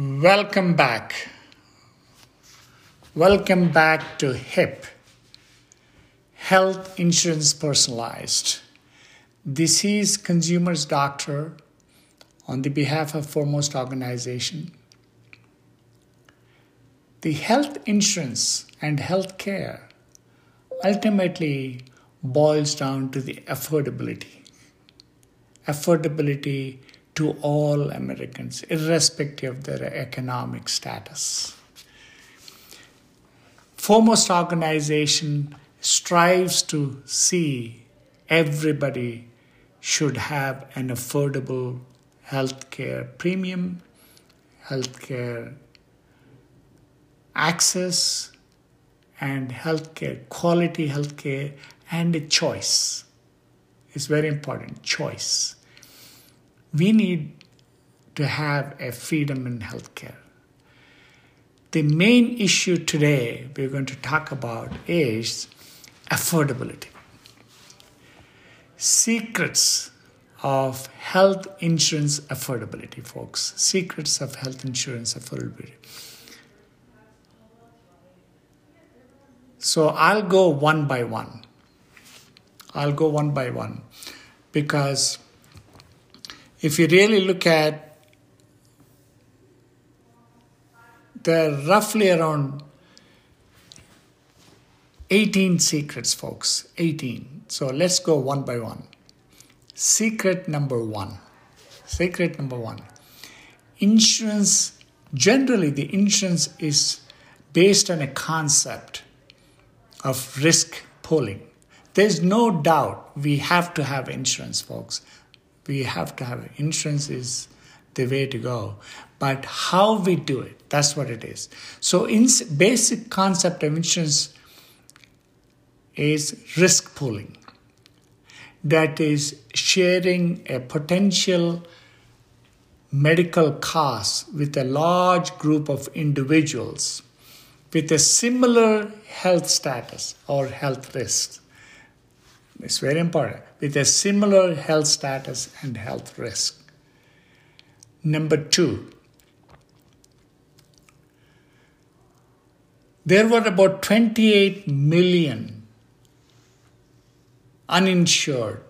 Welcome back. Welcome back to HIP, Health Insurance Personalized. This is Consumers Doctor on the behalf of Foremost Organization. The health insurance and health care ultimately boils down to the affordability. Affordability to all Americans, irrespective of their economic status. Foremost organization strives to see everybody should have an affordable health care premium, health care access, and healthcare, quality healthcare, and a choice. It's very important choice we need to have a freedom in healthcare. The main issue today we're going to talk about is affordability. Secrets of health insurance affordability, folks. Secrets of health insurance affordability. So I'll go one by one. I'll go one by one because if you really look at there are roughly around 18 secrets, folks. 18. So let's go one by one. Secret number one. Secret number one. Insurance, generally, the insurance is based on a concept of risk pooling. There's no doubt we have to have insurance, folks we have to have. Insurance is the way to go. But how we do it, that's what it is. So, in basic concept of insurance is risk pooling. That is sharing a potential medical cost with a large group of individuals with a similar health status or health risk. It's very important with a similar health status and health risk. Number two, there were about 28 million uninsured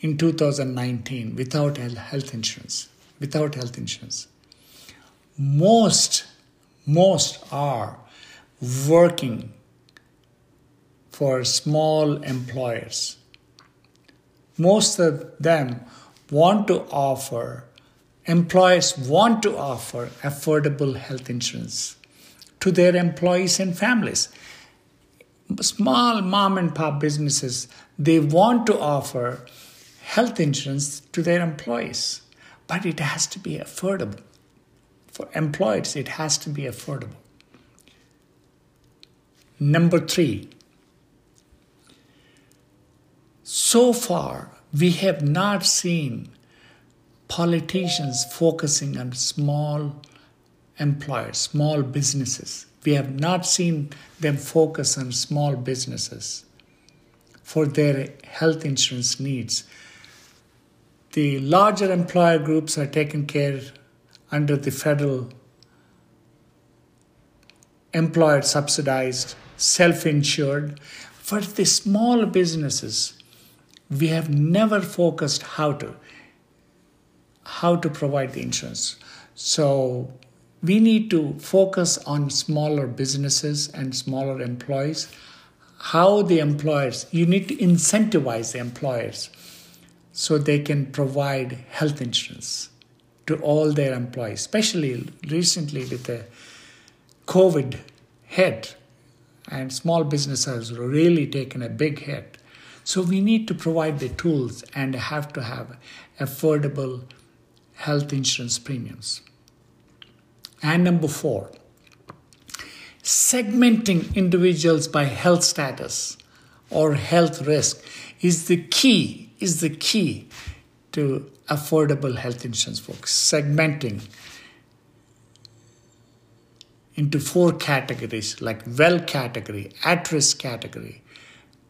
in 2019 without health insurance. Without health insurance. Most, most are working for small employers most of them want to offer, employers want to offer affordable health insurance to their employees and families. Small mom and pop businesses, they want to offer health insurance to their employees, but it has to be affordable. For employers, it has to be affordable. Number three, so far, we have not seen politicians focusing on small employers, small businesses. We have not seen them focus on small businesses for their health insurance needs. The larger employer groups are taken care under the federal employer subsidized, self insured. For the small businesses, we have never focused how to how to provide the insurance. So we need to focus on smaller businesses and smaller employees. How the employers you need to incentivize the employers so they can provide health insurance to all their employees especially recently with the covid hit. And small businesses really taken a big hit so we need to provide the tools and have to have affordable health insurance premiums. And number four, segmenting individuals by health status or health risk is the key, is the key to affordable health insurance folks. Segmenting into four categories like well category, at risk category,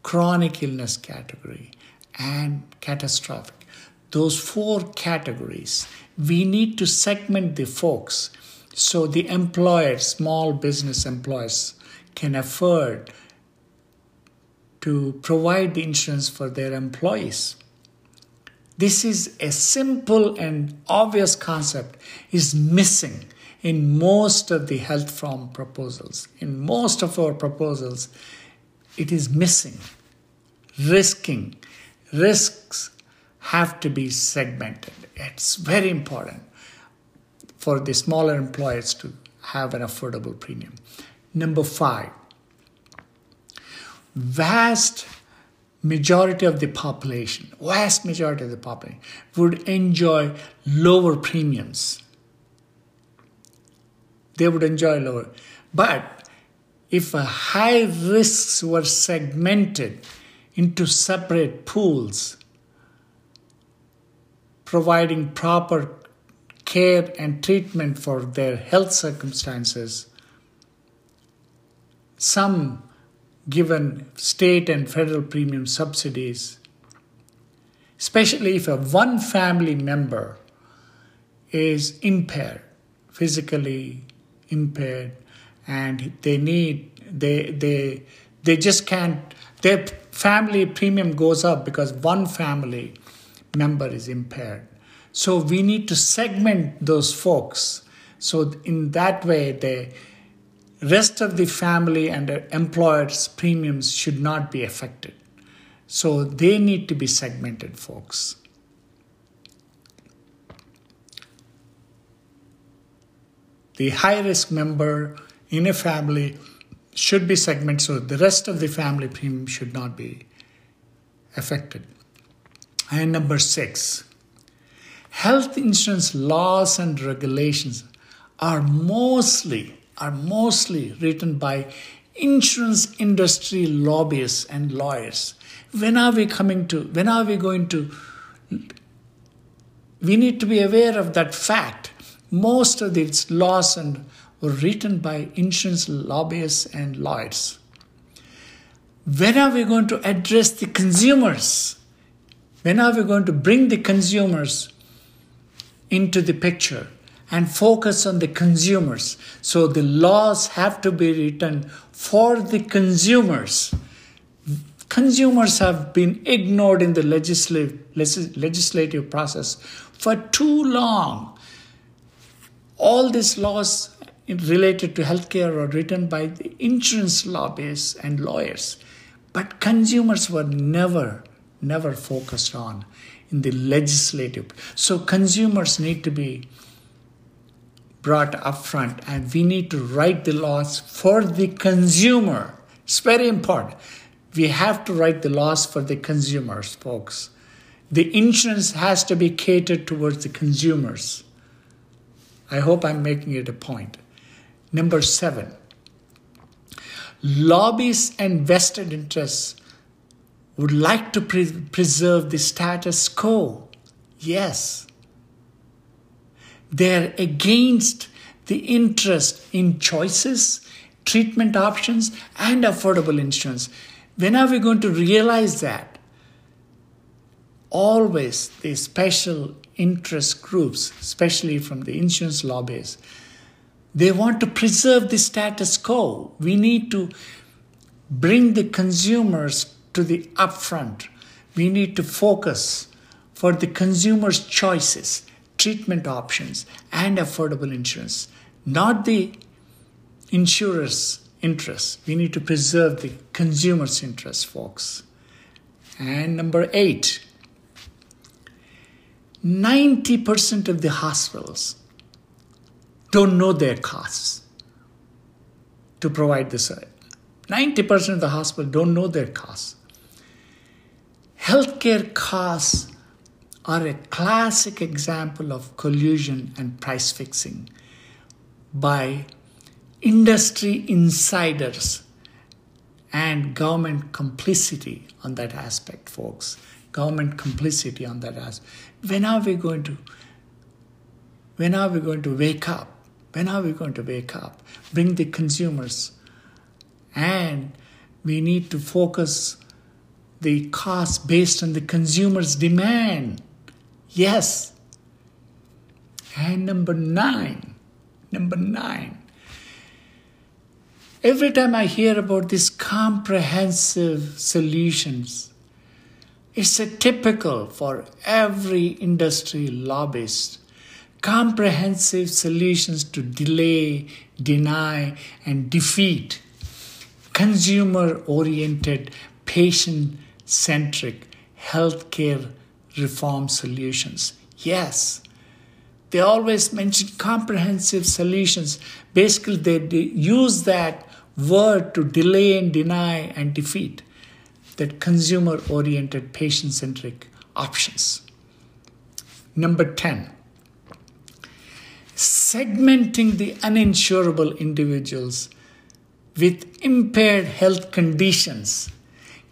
chronic illness category, and catastrophic. those four categories, we need to segment the folks so the employers, small business employers, can afford to provide the insurance for their employees. This is a simple and obvious concept is missing in most of the health form proposals. In most of our proposals, it is missing. Risking. Risks have to be segmented. It's very important for the smaller employers to have an affordable premium. Number five, vast majority of the population, vast majority of the population would enjoy lower premiums. They would enjoy lower. But if high risks were segmented into separate pools, providing proper care and treatment for their health circumstances, some given state and federal premium subsidies, especially if a one family member is impaired, physically impaired, and they need they they they just can't their family premium goes up because one family member is impaired. So we need to segment those folks. So in that way the rest of the family and the employers' premiums should not be affected. So they need to be segmented, folks. The high risk member in a family should be segmented so the rest of the family premium should not be affected. And number six, health insurance laws and regulations are mostly are mostly written by insurance industry lobbyists and lawyers. When are we coming to, when are we going to, we need to be aware of that fact. Most of these laws and were written by insurance lobbyists and lawyers. When are we going to address the consumers? When are we going to bring the consumers into the picture? and focus on the consumers. So the laws have to be written for the consumers. Consumers have been ignored in the legislative, legislative process for too long. All these laws related to healthcare are written by the insurance lobbyists and lawyers, but consumers were never, never focused on in the legislative. So consumers need to be brought up front and we need to write the laws for the consumer. It's very important. We have to write the laws for the consumers folks. The insurance has to be catered towards the consumers. I hope i'm making it a point number 7 lobbyists and vested interests would like to pre- preserve the status quo yes they're against the interest in choices, treatment options, and affordable insurance. When are we going to realize that? Always the special interest groups, especially from the insurance lobbies, they want to preserve the status quo. We need to bring the consumers to the upfront. We need to focus for the consumer's choices treatment options, and affordable insurance, not the insurer's interests. We need to preserve the consumer's interests, folks. And number eight, 90% of the hospitals don't know their costs to provide this. 90% of the hospital don't know their costs. Healthcare costs are a classic example of collusion and price fixing by industry insiders and government complicity on that aspect, folks. Government complicity on that aspect. When are we going to? When are we going to wake up? When are we going to wake up? Bring the consumers, and we need to focus the cost based on the consumer's demand Yes. And number nine, number nine. Every time I hear about these comprehensive solutions, it's a typical for every industry lobbyist. Comprehensive solutions to delay, deny, and defeat consumer oriented, patient centric healthcare reform solutions. Yes, they always mention comprehensive solutions. Basically, they, they use that word to delay and deny and defeat that consumer oriented, patient centric options. Number 10, segmenting the uninsurable individuals with impaired health conditions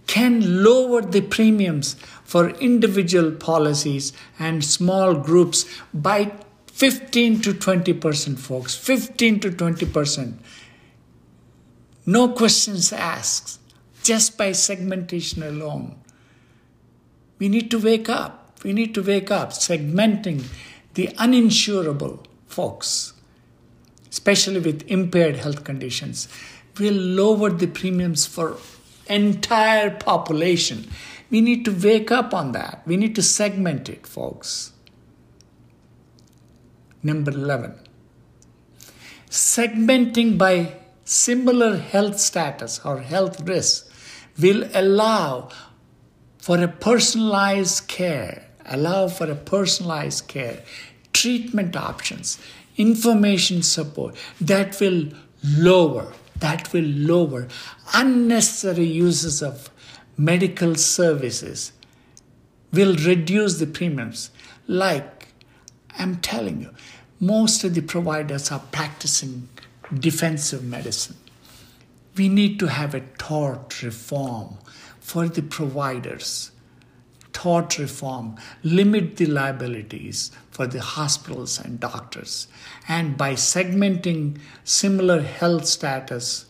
can lower the premiums for individual policies and small groups by 15 to 20 percent, folks. 15 to 20 percent. No questions asked just by segmentation alone. We need to wake up. We need to wake up, segmenting the uninsurable folks, especially with impaired health conditions, will lower the premiums for entire population. We need to wake up on that. We need to segment it, folks. Number 11. Segmenting by similar health status or health risks will allow for a personalized care, allow for a personalized care, treatment options, information support that will lower, that will lower unnecessary uses of medical services, will reduce the premiums. Like I'm telling you, most of the providers are practicing defensive medicine we need to have a tort reform for the providers. Tort reform, limit the liabilities for the hospitals and doctors. And by segmenting similar health status,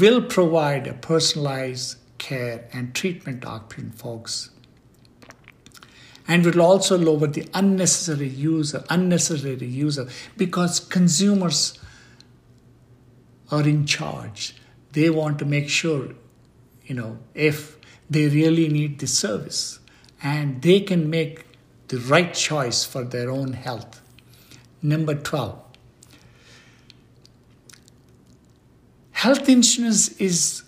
will provide a personalized care and treatment option, folks. And will also lower the unnecessary use, unnecessary use of, because consumers are in charge. They want to make sure, you know, if they really need the service and they can make the right choice for their own health. Number 12. Health insurance is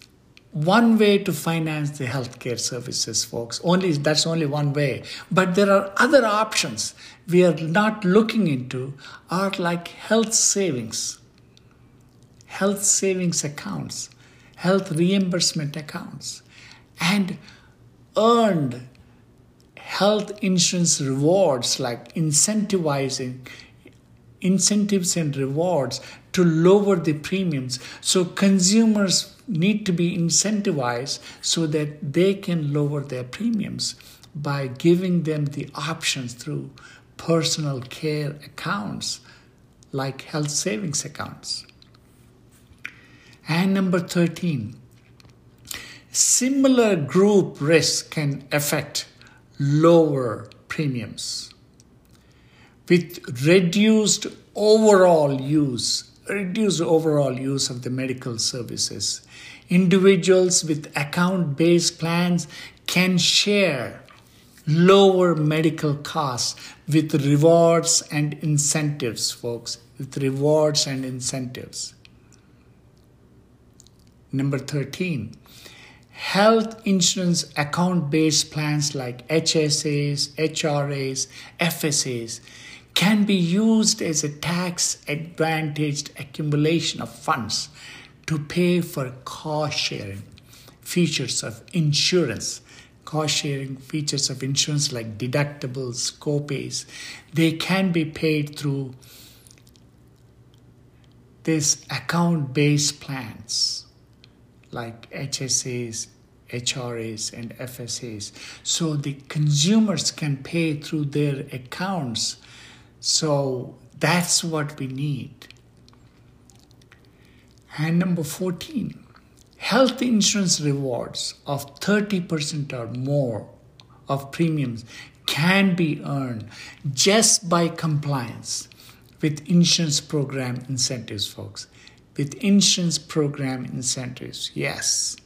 one way to finance the healthcare services, folks. Only that's only one way. But there are other options we are not looking into are like health savings health savings accounts, health reimbursement accounts, and earned health insurance rewards like incentivizing incentives and rewards to lower the premiums. So consumers need to be incentivized so that they can lower their premiums by giving them the options through personal care accounts like health savings accounts. And number 13, similar group risk can affect lower premiums. With reduced overall use, reduced overall use of the medical services, individuals with account based plans can share lower medical costs with rewards and incentives, folks, with rewards and incentives. Number 13, health insurance account based plans like HSAs, HRAs, FSAs can be used as a tax advantaged accumulation of funds to pay for cost sharing features of insurance. Cost sharing features of insurance like deductibles copays they can be paid through these account based plans like HSAs, HRAs, and FSAs. So the consumers can pay through their accounts. So that's what we need. And number 14, health insurance rewards of 30% or more of premiums can be earned just by compliance with insurance program incentives, folks. With insurance program incentives, yes.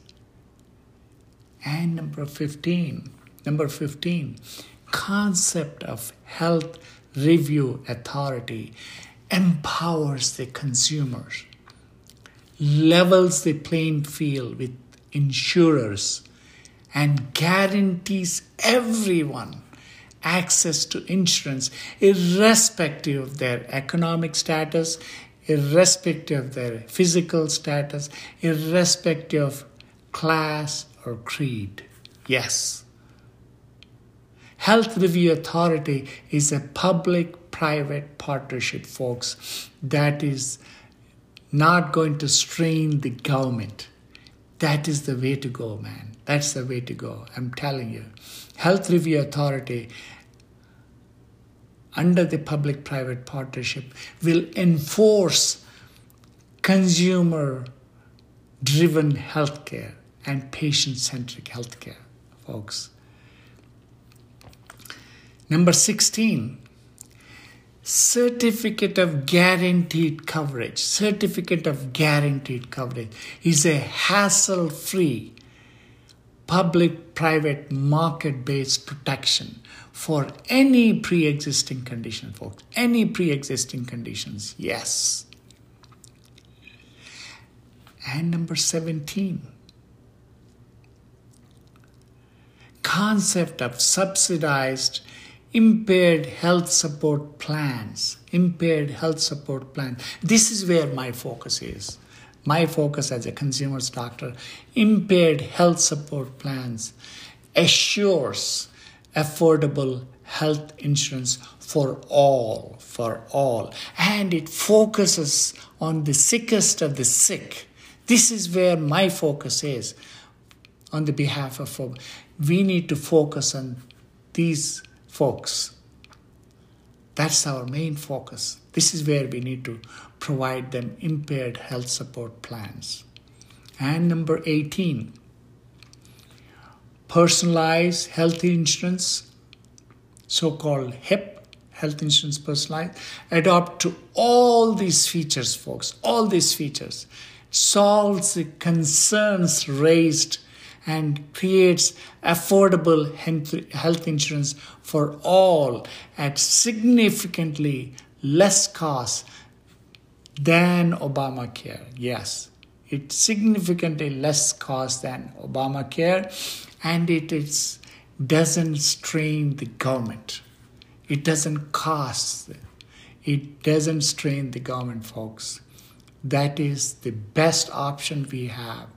And number 15, number 15, concept of health review authority empowers the consumers, levels the playing field with insurers, and guarantees everyone access to insurance, irrespective of their economic status, irrespective of their physical status, irrespective of class or creed. Yes. Health Review Authority is a public private partnership, folks, that is not going to strain the government. That is the way to go, man. That's the way to go. I'm telling you. Health Review Authority under the public private partnership will enforce consumer driven healthcare and patient centric healthcare, folks. Number 16, certificate of guaranteed coverage. Certificate of guaranteed coverage is a hassle free public private market based protection for any pre existing condition, folks. Any pre existing conditions, yes. And number 17, concept of subsidized impaired health support plans. Impaired health support plan. This is where my focus is. My focus as a consumer's doctor, impaired health support plans assures affordable health insurance for all, for all. And it focuses on the sickest of the sick. This is where my focus is on the behalf of we need to focus on these folks. That's our main focus. This is where we need to provide them impaired health support plans. And number 18, personalized health insurance, so called HIP, health insurance personalized, adopt to all these features, folks, all these features, solves the concerns raised and creates affordable health insurance for all at significantly less cost than Obamacare. Yes, it's significantly less cost than Obamacare and it is, doesn't strain the government. It doesn't cost, it doesn't strain the government, folks. That is the best option we have.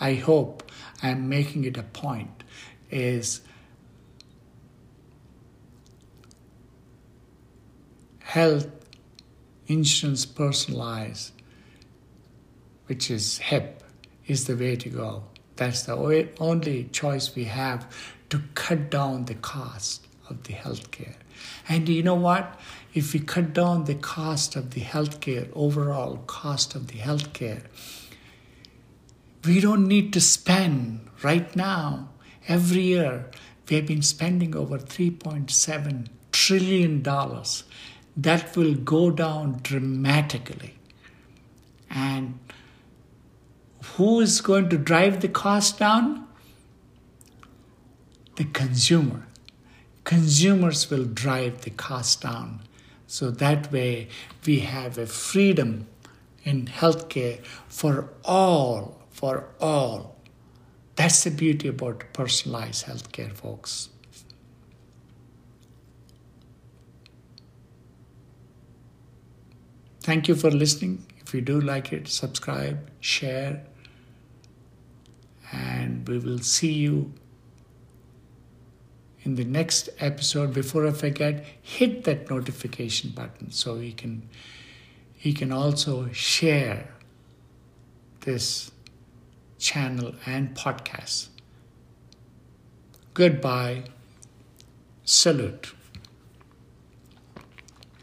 I hope I'm making it a point is health insurance personalized, which is HIP, is the way to go. That's the only choice we have to cut down the cost of the healthcare. And you know what? If we cut down the cost of the healthcare, overall cost of the healthcare, we don't need to spend right now, every year, we have been spending over $3.7 trillion. That will go down dramatically. And who is going to drive the cost down? The consumer. Consumers will drive the cost down. So that way we have a freedom in healthcare for all, for all. That's the beauty about personalized healthcare, folks. Thank you for listening. If you do like it, subscribe, share, and we will see you in the next episode. Before I forget, hit that notification button so you can you can also share this channel and podcast. Goodbye. Salute.